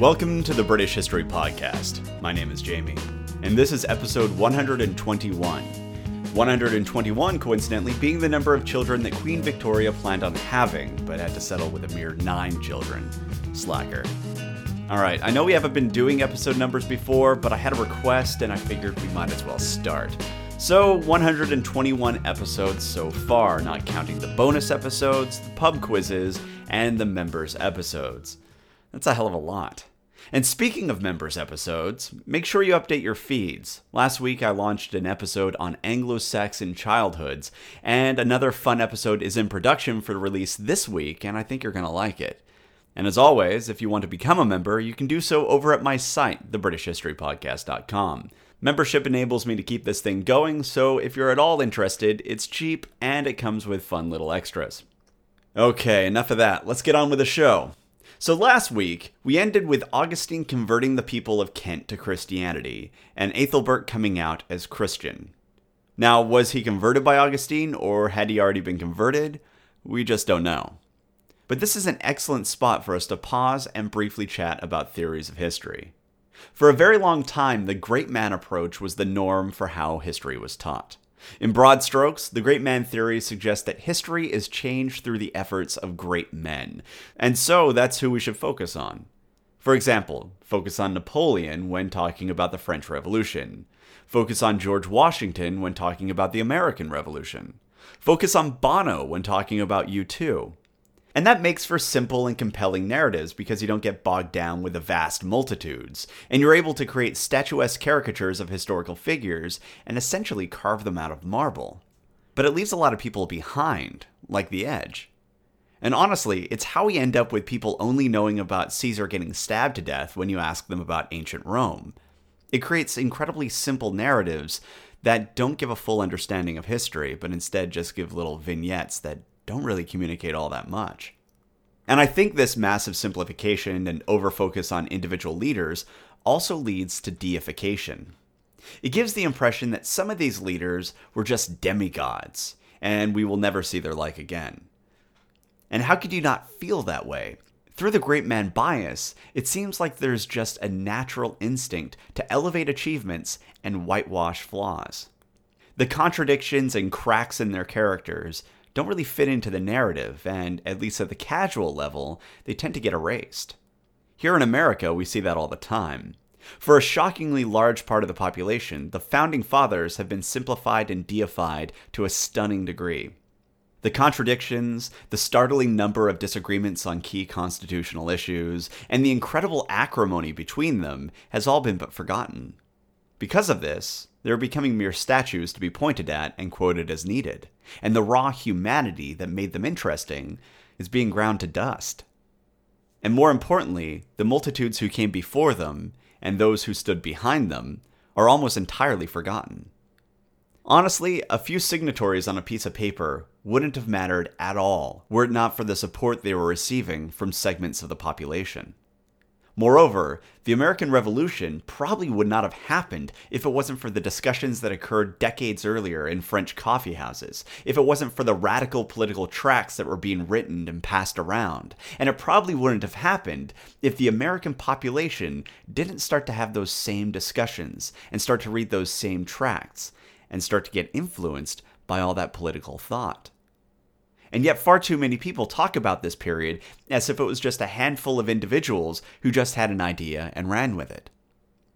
Welcome to the British History Podcast. My name is Jamie, and this is episode 121. 121, coincidentally, being the number of children that Queen Victoria planned on having, but had to settle with a mere nine children. Slacker. Alright, I know we haven't been doing episode numbers before, but I had a request and I figured we might as well start. So, 121 episodes so far, not counting the bonus episodes, the pub quizzes, and the members episodes. That's a hell of a lot. And speaking of members episodes, make sure you update your feeds. Last week I launched an episode on Anglo Saxon childhoods, and another fun episode is in production for release this week, and I think you're going to like it. And as always, if you want to become a member, you can do so over at my site, thebritishhistorypodcast.com. Membership enables me to keep this thing going, so if you're at all interested, it's cheap and it comes with fun little extras. Okay, enough of that. Let's get on with the show. So last week, we ended with Augustine converting the people of Kent to Christianity, and Ethelbert coming out as Christian. Now, was he converted by Augustine, or had he already been converted? We just don't know. But this is an excellent spot for us to pause and briefly chat about theories of history. For a very long time, the great man approach was the norm for how history was taught. In broad strokes, the great man theory suggests that history is changed through the efforts of great men, and so that's who we should focus on. For example, focus on Napoleon when talking about the French Revolution. Focus on George Washington when talking about the American Revolution. Focus on Bono when talking about U2. And that makes for simple and compelling narratives because you don't get bogged down with the vast multitudes, and you're able to create statuesque caricatures of historical figures and essentially carve them out of marble. But it leaves a lot of people behind, like The Edge. And honestly, it's how we end up with people only knowing about Caesar getting stabbed to death when you ask them about ancient Rome. It creates incredibly simple narratives that don't give a full understanding of history, but instead just give little vignettes that don't really communicate all that much. And I think this massive simplification and overfocus on individual leaders also leads to deification. It gives the impression that some of these leaders were just demigods, and we will never see their like again. And how could you not feel that way? Through the great man bias, it seems like there's just a natural instinct to elevate achievements and whitewash flaws. The contradictions and cracks in their characters don't really fit into the narrative, and at least at the casual level, they tend to get erased. Here in America, we see that all the time. For a shockingly large part of the population, the founding fathers have been simplified and deified to a stunning degree. The contradictions, the startling number of disagreements on key constitutional issues, and the incredible acrimony between them has all been but forgotten. Because of this, they're becoming mere statues to be pointed at and quoted as needed, and the raw humanity that made them interesting is being ground to dust. And more importantly, the multitudes who came before them and those who stood behind them are almost entirely forgotten. Honestly, a few signatories on a piece of paper wouldn't have mattered at all were it not for the support they were receiving from segments of the population. Moreover, the American Revolution probably would not have happened if it wasn't for the discussions that occurred decades earlier in French coffeehouses, if it wasn't for the radical political tracts that were being written and passed around. And it probably wouldn't have happened if the American population didn't start to have those same discussions and start to read those same tracts and start to get influenced by all that political thought. And yet, far too many people talk about this period as if it was just a handful of individuals who just had an idea and ran with it.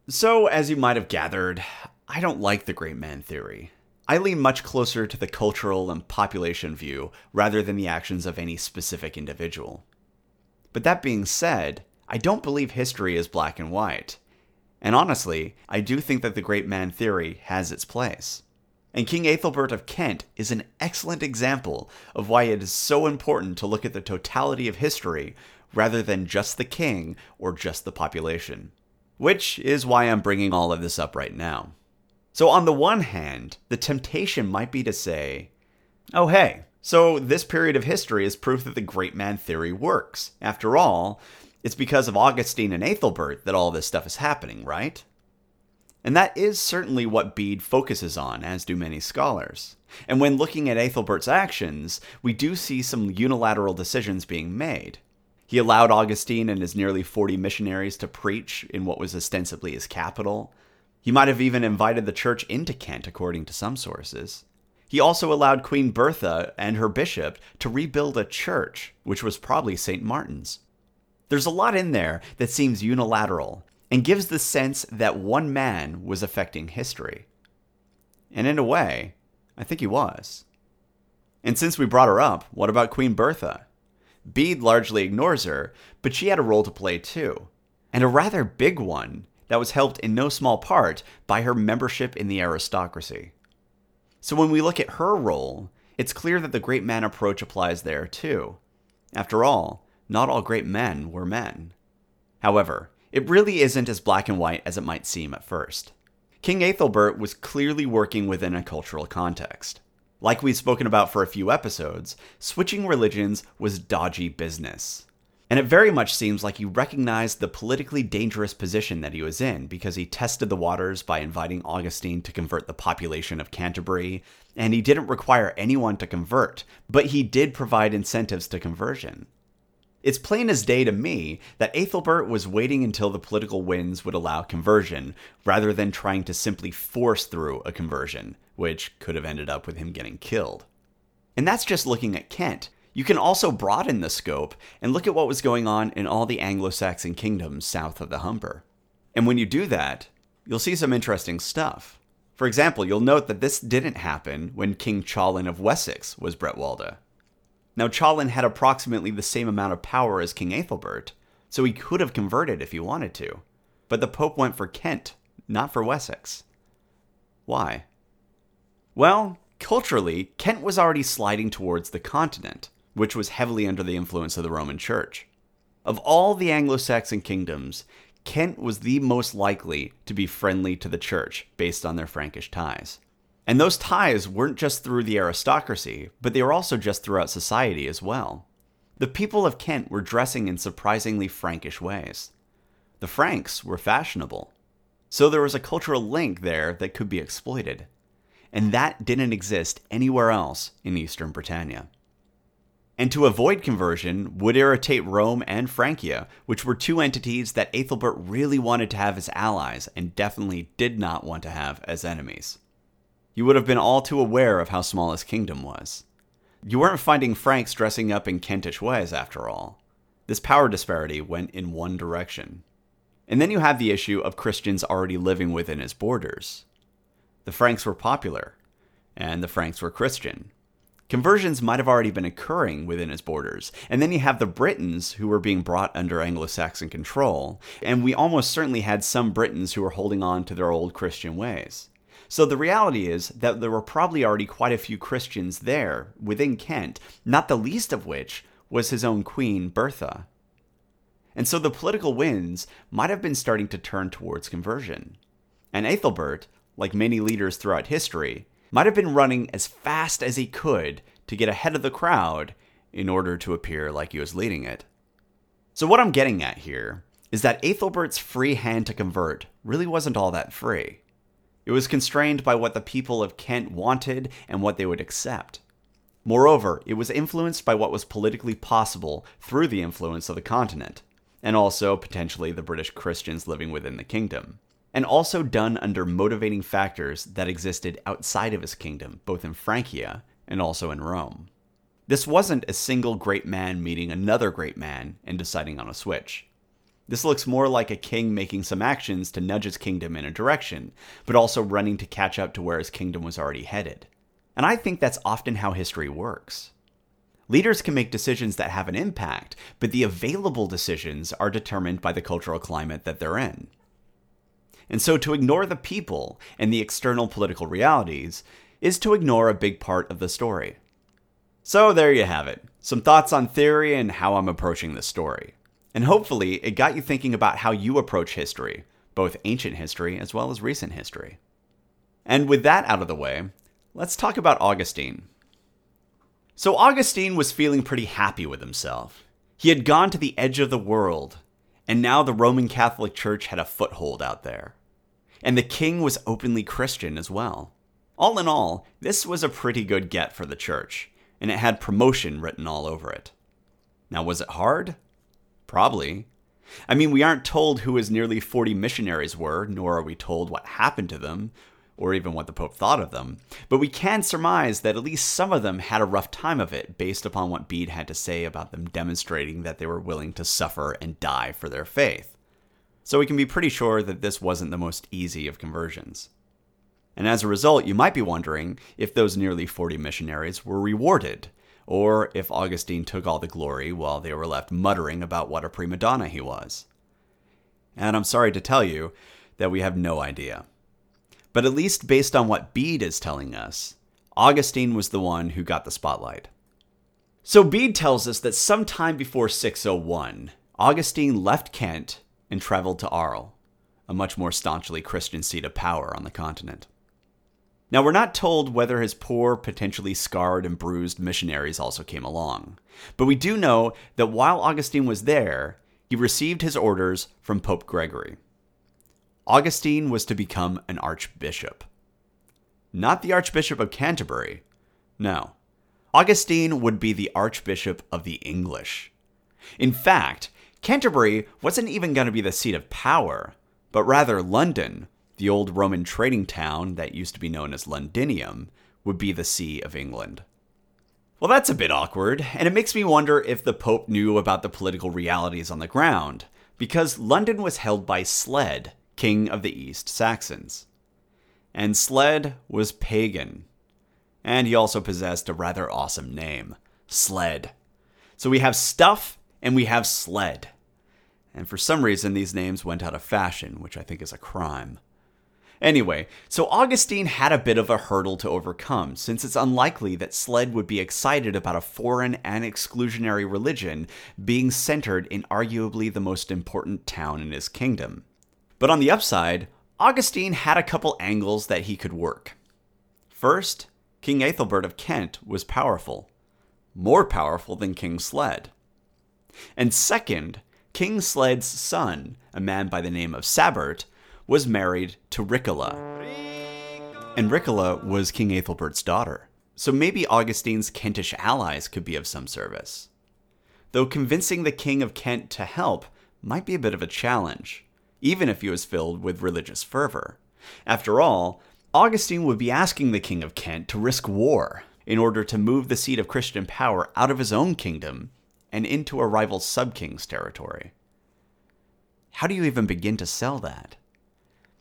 So, as you might have gathered, I don't like the great man theory. I lean much closer to the cultural and population view rather than the actions of any specific individual. But that being said, I don't believe history is black and white. And honestly, I do think that the great man theory has its place. And King Ethelbert of Kent is an excellent example of why it is so important to look at the totality of history rather than just the king or just the population. Which is why I'm bringing all of this up right now. So, on the one hand, the temptation might be to say, oh, hey, so this period of history is proof that the great man theory works. After all, it's because of Augustine and Ethelbert that all this stuff is happening, right? And that is certainly what Bede focuses on, as do many scholars. And when looking at Ethelbert's actions, we do see some unilateral decisions being made. He allowed Augustine and his nearly 40 missionaries to preach in what was ostensibly his capital. He might have even invited the church into Kent, according to some sources. He also allowed Queen Bertha and her bishop to rebuild a church, which was probably St. Martin's. There's a lot in there that seems unilateral and gives the sense that one man was affecting history. And in a way, I think he was. And since we brought her up, what about Queen Bertha? Bede largely ignores her, but she had a role to play too, and a rather big one that was helped in no small part by her membership in the aristocracy. So when we look at her role, it's clear that the great man approach applies there too. After all, not all great men were men. However, it really isn't as black and white as it might seem at first. King Ethelbert was clearly working within a cultural context. Like we've spoken about for a few episodes, switching religions was dodgy business. And it very much seems like he recognized the politically dangerous position that he was in because he tested the waters by inviting Augustine to convert the population of Canterbury, and he didn't require anyone to convert, but he did provide incentives to conversion. It's plain as day to me that Ethelbert was waiting until the political winds would allow conversion, rather than trying to simply force through a conversion, which could have ended up with him getting killed. And that's just looking at Kent. You can also broaden the scope and look at what was going on in all the Anglo Saxon kingdoms south of the Humber. And when you do that, you'll see some interesting stuff. For example, you'll note that this didn't happen when King Ceawlin of Wessex was Bretwalda. Now, Ceawlin had approximately the same amount of power as King Ethelbert, so he could have converted if he wanted to. But the Pope went for Kent, not for Wessex. Why? Well, culturally, Kent was already sliding towards the continent, which was heavily under the influence of the Roman Church. Of all the Anglo Saxon kingdoms, Kent was the most likely to be friendly to the church based on their Frankish ties. And those ties weren't just through the aristocracy, but they were also just throughout society as well. The people of Kent were dressing in surprisingly Frankish ways. The Franks were fashionable. So there was a cultural link there that could be exploited. And that didn't exist anywhere else in eastern Britannia. And to avoid conversion would irritate Rome and Francia, which were two entities that Ethelbert really wanted to have as allies and definitely did not want to have as enemies you would have been all too aware of how small his kingdom was. You weren't finding Franks dressing up in Kentish ways, after all. This power disparity went in one direction. And then you have the issue of Christians already living within his borders. The Franks were popular, and the Franks were Christian. Conversions might have already been occurring within his borders. And then you have the Britons who were being brought under Anglo Saxon control, and we almost certainly had some Britons who were holding on to their old Christian ways. So the reality is that there were probably already quite a few Christians there within Kent, not the least of which was his own queen, Bertha. And so the political winds might have been starting to turn towards conversion. And Ethelbert, like many leaders throughout history, might have been running as fast as he could to get ahead of the crowd in order to appear like he was leading it. So, what I'm getting at here is that Ethelbert's free hand to convert really wasn't all that free. It was constrained by what the people of Kent wanted and what they would accept. Moreover, it was influenced by what was politically possible through the influence of the continent, and also potentially the British Christians living within the kingdom, and also done under motivating factors that existed outside of his kingdom, both in Francia and also in Rome. This wasn't a single great man meeting another great man and deciding on a switch. This looks more like a king making some actions to nudge his kingdom in a direction, but also running to catch up to where his kingdom was already headed. And I think that's often how history works. Leaders can make decisions that have an impact, but the available decisions are determined by the cultural climate that they're in. And so to ignore the people and the external political realities is to ignore a big part of the story. So there you have it. Some thoughts on theory and how I'm approaching this story. And hopefully, it got you thinking about how you approach history, both ancient history as well as recent history. And with that out of the way, let's talk about Augustine. So, Augustine was feeling pretty happy with himself. He had gone to the edge of the world, and now the Roman Catholic Church had a foothold out there. And the king was openly Christian as well. All in all, this was a pretty good get for the church, and it had promotion written all over it. Now, was it hard? Probably. I mean, we aren't told who his nearly 40 missionaries were, nor are we told what happened to them, or even what the Pope thought of them, but we can surmise that at least some of them had a rough time of it based upon what Bede had to say about them demonstrating that they were willing to suffer and die for their faith. So we can be pretty sure that this wasn't the most easy of conversions. And as a result, you might be wondering if those nearly 40 missionaries were rewarded, or if Augustine took all the glory while they were left muttering about what a prima donna he was. And I'm sorry to tell you that we have no idea. But at least based on what Bede is telling us, Augustine was the one who got the spotlight. So Bede tells us that sometime before 601, Augustine left Kent and traveled to Arles, a much more staunchly Christian seat of power on the continent. Now, we're not told whether his poor, potentially scarred and bruised missionaries also came along, but we do know that while Augustine was there, he received his orders from Pope Gregory. Augustine was to become an archbishop. Not the Archbishop of Canterbury. No. Augustine would be the Archbishop of the English. In fact, Canterbury wasn't even going to be the seat of power, but rather London, the old Roman trading town that used to be known as Londinium, would be the see of England. Well, that's a bit awkward, and it makes me wonder if the Pope knew about the political realities on the ground, because London was held by Sled, king of the East Saxons. And Sled was pagan. And he also possessed a rather awesome name Sled. So we have Stuf and we have sled. And for some reason, these names went out of fashion, which I think is a crime. Anyway, so Augustine had a bit of a hurdle to overcome, since it's unlikely that Sled would be excited about a foreign and exclusionary religion being centered in arguably the most important town in his kingdom. But on the upside, Augustine had a couple angles that he could work. First, King Ethelbert of Kent was powerful, more powerful than King Sled. And second, King Sled's son, a man by the name of Sabert, was married to Ricula. And Ricula was King Ethelbert's daughter. So maybe Augustine's Kentish allies could be of some service. Though convincing the King of Kent to help might be a bit of a challenge even if he was filled with religious fervor. After all, Augustine would be asking the King of Kent to risk war in order to move the seat of Christian power out of his own kingdom and into a rival subking's territory. How do you even begin to sell that?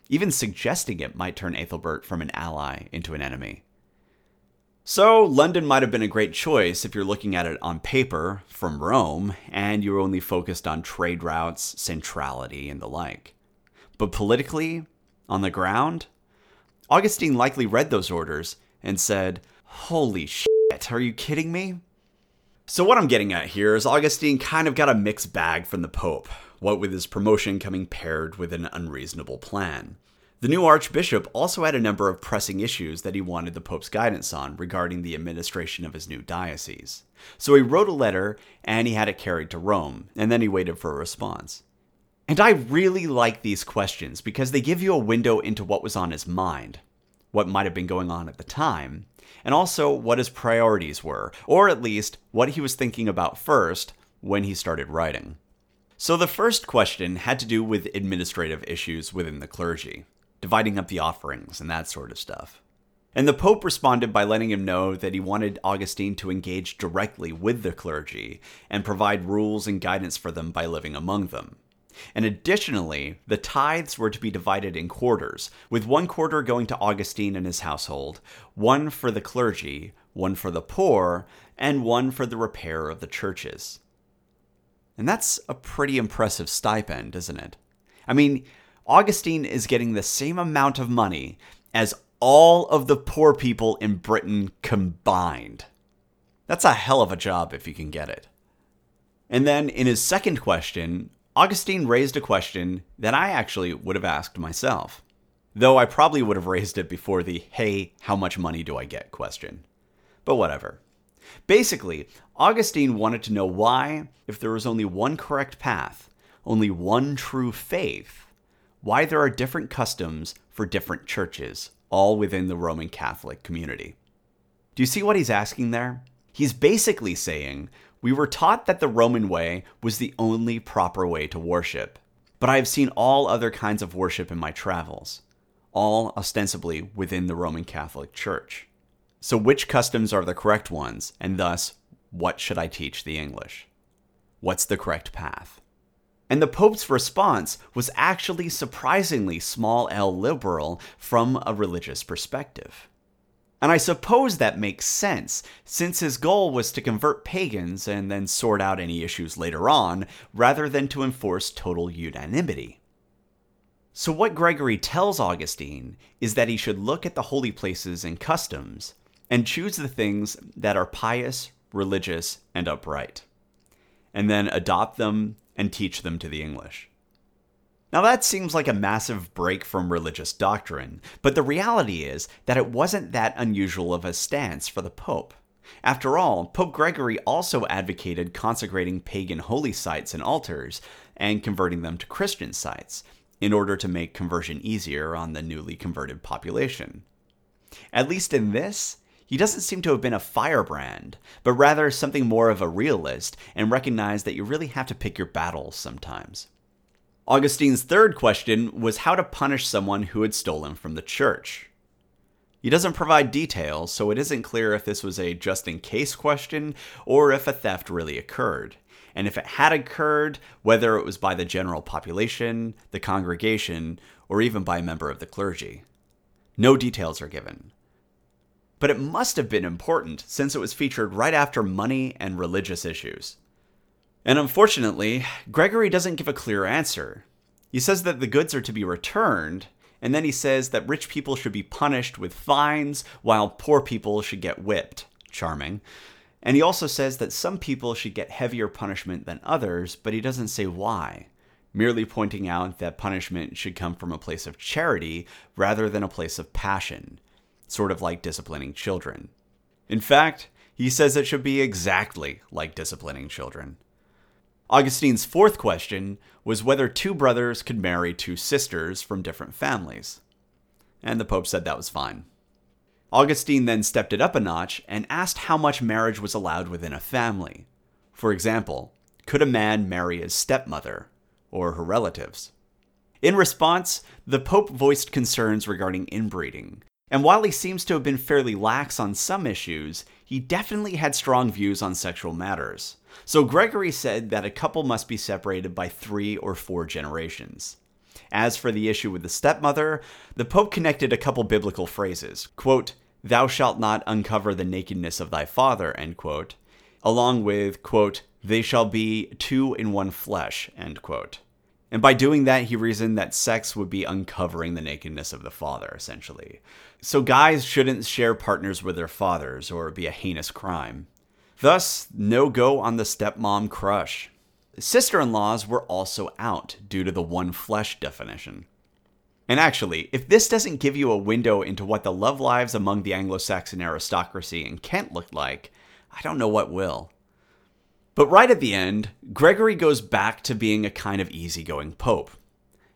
Even suggesting it might turn Ethelbert from an ally into an enemy. So, London might have been a great choice if you're looking at it on paper from Rome and you're only focused on trade routes, centrality, and the like. But politically, on the ground, Augustine likely read those orders and said, Holy shit, are you kidding me? So, what I'm getting at here is Augustine kind of got a mixed bag from the Pope, what with his promotion coming paired with an unreasonable plan. The new archbishop also had a number of pressing issues that he wanted the pope's guidance on regarding the administration of his new diocese. So he wrote a letter and he had it carried to Rome, and then he waited for a response. And I really like these questions because they give you a window into what was on his mind, what might have been going on at the time, and also what his priorities were, or at least what he was thinking about first when he started writing. So the first question had to do with administrative issues within the clergy dividing up the offerings and that sort of stuff. And the Pope responded by letting him know that he wanted Augustine to engage directly with the clergy and provide rules and guidance for them by living among them. And additionally, the tithes were to be divided in quarters, with one quarter going to Augustine and his household, one for the clergy, one for the poor, and one for the repair of the churches. And that's a pretty impressive stipend, isn't it? I mean, Augustine is getting the same amount of money as all of the poor people in Britain combined. That's a hell of a job if you can get it. And then in his second question, Augustine raised a question that I actually would have asked myself. Though I probably would have raised it before the, hey, how much money do I get question. But whatever. Basically, Augustine wanted to know why, if there was only one correct path, only one true faith, why there are different customs for different churches, all within the Roman Catholic community. Do you see what he's asking there? He's basically saying, we were taught that the Roman way was the only proper way to worship. But I have seen all other kinds of worship in my travels, all ostensibly within the Roman Catholic Church. So, which customs are the correct ones, and thus, what should I teach the English? What's the correct path? And the Pope's response was actually surprisingly small l liberal from a religious perspective. And I suppose that makes sense, since his goal was to convert pagans and then sort out any issues later on, rather than to enforce total unanimity. So, what Gregory tells Augustine is that he should look at the holy places and customs and choose the things that are pious, religious, and upright, and then adopt them and teach them to the English. Now, that seems like a massive break from religious doctrine, but the reality is that it wasn't that unusual of a stance for the Pope. After all, Pope Gregory also advocated consecrating pagan holy sites and altars and converting them to Christian sites in order to make conversion easier on the newly converted population. At least in this, he doesn't seem to have been a firebrand, but rather something more of a realist and recognized that you really have to pick your battles sometimes. Augustine's third question was how to punish someone who had stolen from the church. He doesn't provide details, so it isn't clear if this was a just in case question or if a theft really occurred. And if it had occurred, whether it was by the general population, the congregation, or even by a member of the clergy. No details are given. But it must have been important since it was featured right after money and religious issues. And unfortunately, Gregory doesn't give a clear answer. He says that the goods are to be returned, and then he says that rich people should be punished with fines while poor people should get whipped. Charming. And he also says that some people should get heavier punishment than others, but he doesn't say why, merely pointing out that punishment should come from a place of charity rather than a place of passion, sort of like disciplining children. In fact, he says it should be exactly like disciplining children. Augustine's fourth question was whether two brothers could marry two sisters from different families. And the Pope said that was fine. Augustine then stepped it up a notch and asked how much marriage was allowed within a family. For example, could a man marry his stepmother or her relatives? In response, the Pope voiced concerns regarding inbreeding, and while he seems to have been fairly lax on some issues, he definitely had strong views on sexual matters. So Gregory said that a couple must be separated by three or four generations. As for the issue with the stepmother, the Pope connected a couple biblical phrases, quote, thou shalt not uncover the nakedness of thy father, end quote, along with, quote, they shall be two in one flesh, end quote. And by doing that, he reasoned that sex would be uncovering the nakedness of the father, essentially. So guys shouldn't share partners with their fathers or be a heinous crime. Thus, no go on the stepmom crush. Sister in laws were also out due to the one flesh definition. And actually, if this doesn't give you a window into what the love lives among the Anglo Saxon aristocracy in Kent looked like, I don't know what will. But right at the end, Gregory goes back to being a kind of easygoing pope.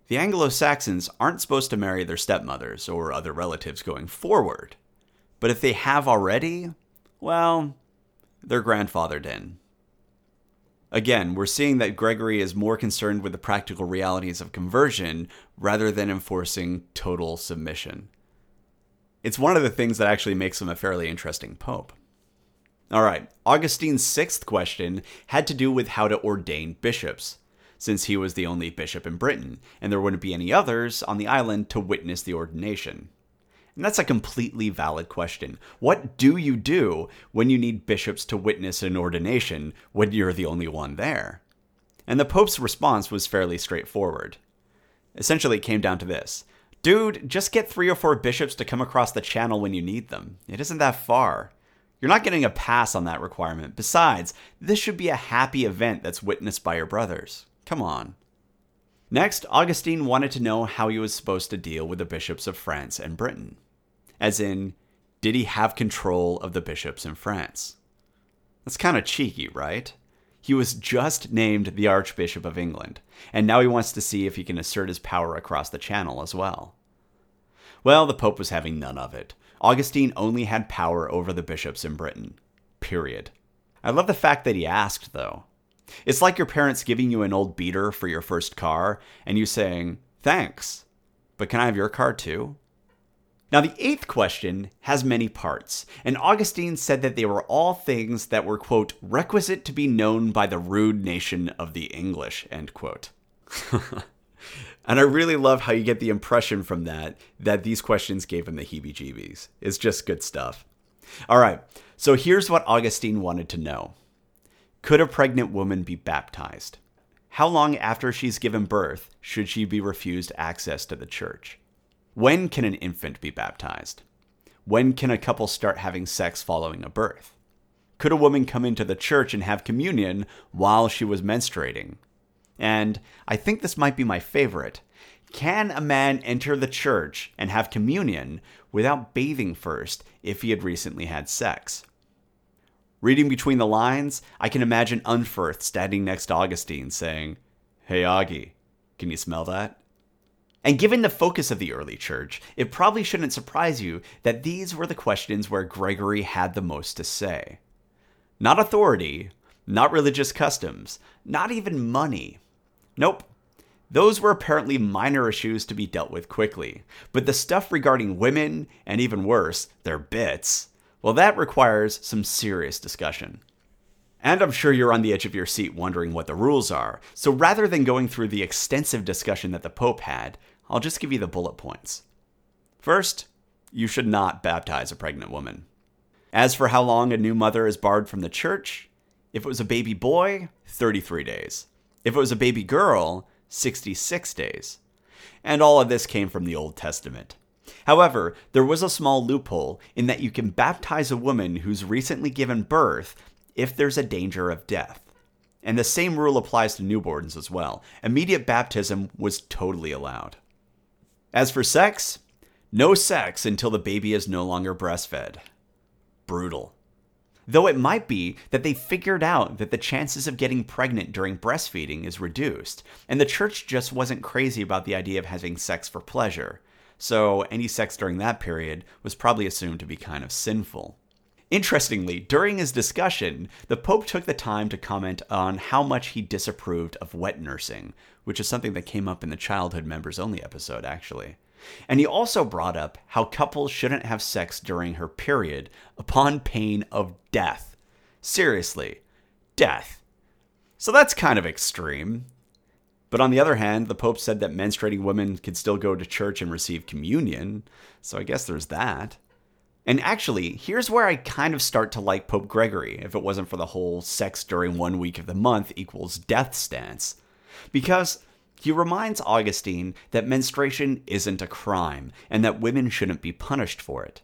The Anglo Saxons aren't supposed to marry their stepmothers or other relatives going forward. But if they have already, well, their grandfathered in. Again, we're seeing that Gregory is more concerned with the practical realities of conversion rather than enforcing total submission. It's one of the things that actually makes him a fairly interesting pope. All right, Augustine's sixth question had to do with how to ordain bishops, since he was the only bishop in Britain, and there wouldn't be any others on the island to witness the ordination. And that's a completely valid question. What do you do when you need bishops to witness an ordination when you're the only one there? And the Pope's response was fairly straightforward. Essentially, it came down to this Dude, just get three or four bishops to come across the channel when you need them. It isn't that far. You're not getting a pass on that requirement. Besides, this should be a happy event that's witnessed by your brothers. Come on. Next, Augustine wanted to know how he was supposed to deal with the bishops of France and Britain. As in, did he have control of the bishops in France? That's kind of cheeky, right? He was just named the Archbishop of England, and now he wants to see if he can assert his power across the channel as well. Well, the Pope was having none of it. Augustine only had power over the bishops in Britain. Period. I love the fact that he asked, though. It's like your parents giving you an old beater for your first car and you saying, Thanks, but can I have your car too? Now, the eighth question has many parts, and Augustine said that they were all things that were, quote, requisite to be known by the rude nation of the English, end quote. and I really love how you get the impression from that that these questions gave him the heebie jeebies. It's just good stuff. All right, so here's what Augustine wanted to know Could a pregnant woman be baptized? How long after she's given birth should she be refused access to the church? When can an infant be baptized? When can a couple start having sex following a birth? Could a woman come into the church and have communion while she was menstruating? And I think this might be my favorite. Can a man enter the church and have communion without bathing first if he had recently had sex? Reading between the lines, I can imagine Unferth standing next to Augustine saying, Hey, Augie, can you smell that? And given the focus of the early church, it probably shouldn't surprise you that these were the questions where Gregory had the most to say. Not authority, not religious customs, not even money. Nope. Those were apparently minor issues to be dealt with quickly. But the stuff regarding women, and even worse, their bits, well, that requires some serious discussion. And I'm sure you're on the edge of your seat wondering what the rules are. So rather than going through the extensive discussion that the Pope had, I'll just give you the bullet points. First, you should not baptize a pregnant woman. As for how long a new mother is barred from the church, if it was a baby boy, 33 days. If it was a baby girl, 66 days. And all of this came from the Old Testament. However, there was a small loophole in that you can baptize a woman who's recently given birth if there's a danger of death. And the same rule applies to newborns as well. Immediate baptism was totally allowed. As for sex, no sex until the baby is no longer breastfed. Brutal. Though it might be that they figured out that the chances of getting pregnant during breastfeeding is reduced, and the church just wasn't crazy about the idea of having sex for pleasure. So any sex during that period was probably assumed to be kind of sinful. Interestingly, during his discussion, the Pope took the time to comment on how much he disapproved of wet nursing, which is something that came up in the childhood members only episode, actually. And he also brought up how couples shouldn't have sex during her period upon pain of death. Seriously, death. So that's kind of extreme. But on the other hand, the Pope said that menstruating women could still go to church and receive communion, so I guess there's that. And actually, here's where I kind of start to like Pope Gregory, if it wasn't for the whole sex during one week of the month equals death stance. Because he reminds Augustine that menstruation isn't a crime and that women shouldn't be punished for it.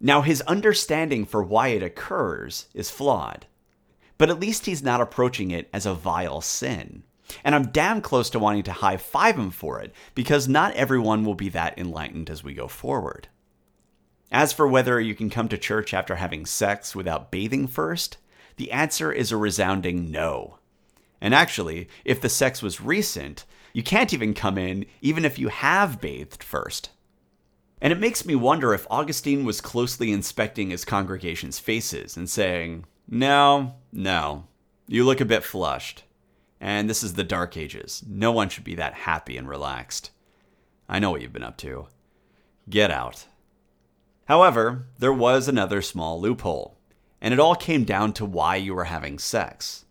Now, his understanding for why it occurs is flawed, but at least he's not approaching it as a vile sin. And I'm damn close to wanting to high five him for it, because not everyone will be that enlightened as we go forward. As for whether you can come to church after having sex without bathing first, the answer is a resounding no. And actually, if the sex was recent, you can't even come in even if you have bathed first. And it makes me wonder if Augustine was closely inspecting his congregation's faces and saying, No, no, you look a bit flushed. And this is the Dark Ages. No one should be that happy and relaxed. I know what you've been up to. Get out. However, there was another small loophole, and it all came down to why you were having sex.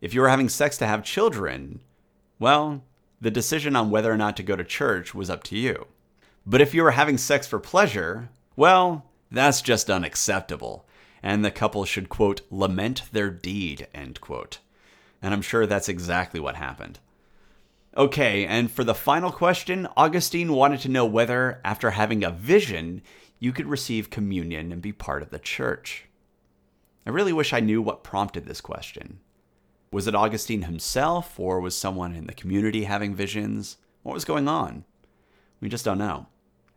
If you were having sex to have children, well, the decision on whether or not to go to church was up to you. But if you were having sex for pleasure, well, that's just unacceptable, and the couple should, quote, lament their deed, end quote. And I'm sure that's exactly what happened. Okay, and for the final question, Augustine wanted to know whether, after having a vision, you could receive communion and be part of the church. I really wish I knew what prompted this question. Was it Augustine himself, or was someone in the community having visions? What was going on? We just don't know.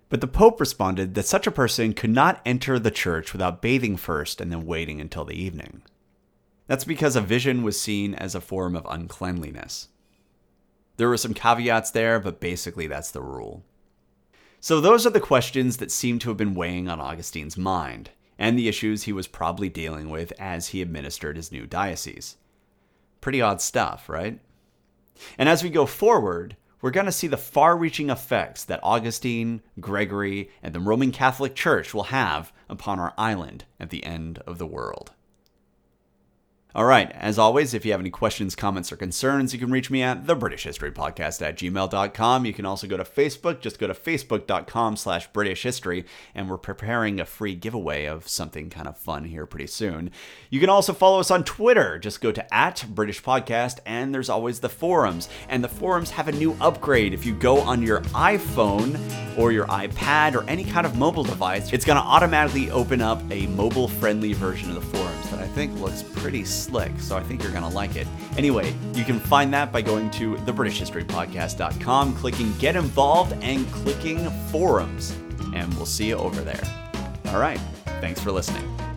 But the Pope responded that such a person could not enter the church without bathing first and then waiting until the evening. That's because a vision was seen as a form of uncleanliness. There were some caveats there, but basically that's the rule. So, those are the questions that seem to have been weighing on Augustine's mind. and the issues he was probably dealing with as he administered his new diocese. Pretty odd stuff, right? And as we go forward, we're going to see the far reaching effects that Augustine, Gregory, and the Roman Catholic Church will have upon our island at the end of the world. All right, as always, if you have any questions, comments, or concerns, you can reach me at the British History Podcast at gmail.com. You can also go to Facebook, just go to facebook.com slash British History, and we're preparing a free giveaway of something kind of fun here pretty soon. You can also follow us on Twitter. Just go to at British Podcast, and there's always the forums. And the forums have a new upgrade. If you go on your iPhone or your iPad or any kind of mobile device, it's going to automatically open up a mobile friendly version of the forums think looks pretty slick, so I think you're going to like it. Anyway, you can find that by going to thebritishhistorypodcast.com, clicking Get Involved, and clicking Forums. And we'll see you over there. All right, thanks for listening.